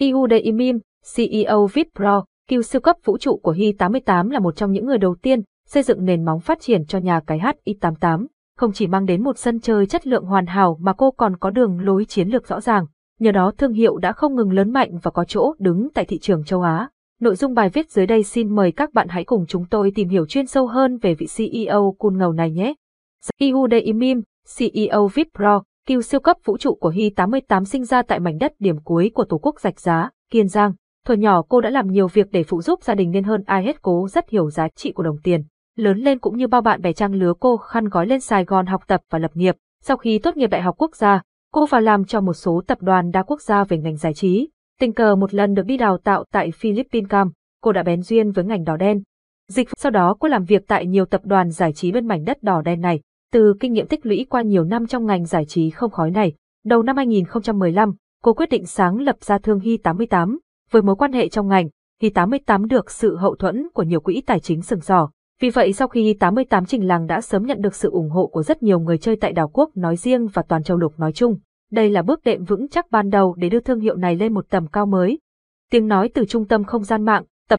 Iude Imim, CEO VIP Pro, siêu cấp vũ trụ của Hi-88 là một trong những người đầu tiên xây dựng nền móng phát triển cho nhà cái Hi-88. Không chỉ mang đến một sân chơi chất lượng hoàn hảo mà cô còn có đường lối chiến lược rõ ràng. Nhờ đó thương hiệu đã không ngừng lớn mạnh và có chỗ đứng tại thị trường châu Á. Nội dung bài viết dưới đây xin mời các bạn hãy cùng chúng tôi tìm hiểu chuyên sâu hơn về vị CEO cool ngầu này nhé. Iude Imim, CEO VIP Pro, kiêu siêu cấp vũ trụ của Hy 88 sinh ra tại mảnh đất điểm cuối của Tổ quốc Rạch Giá, Kiên Giang. Thuở nhỏ cô đã làm nhiều việc để phụ giúp gia đình nên hơn ai hết cố rất hiểu giá trị của đồng tiền. Lớn lên cũng như bao bạn bè trang lứa cô khăn gói lên Sài Gòn học tập và lập nghiệp. Sau khi tốt nghiệp Đại học Quốc gia, cô vào làm cho một số tập đoàn đa quốc gia về ngành giải trí. Tình cờ một lần được đi đào tạo tại Philippines Cam, cô đã bén duyên với ngành đỏ đen. Dịch sau đó cô làm việc tại nhiều tập đoàn giải trí bên mảnh đất đỏ đen này. Từ kinh nghiệm tích lũy qua nhiều năm trong ngành giải trí không khói này, đầu năm 2015, cô quyết định sáng lập ra Thương Hy 88. Với mối quan hệ trong ngành, Hy 88 được sự hậu thuẫn của nhiều quỹ tài chính sừng sỏ. Vì vậy sau khi Hy 88 Trình Làng đã sớm nhận được sự ủng hộ của rất nhiều người chơi tại đảo quốc nói riêng và toàn châu lục nói chung. Đây là bước đệm vững chắc ban đầu để đưa thương hiệu này lên một tầm cao mới. Tiếng nói từ trung tâm không gian mạng,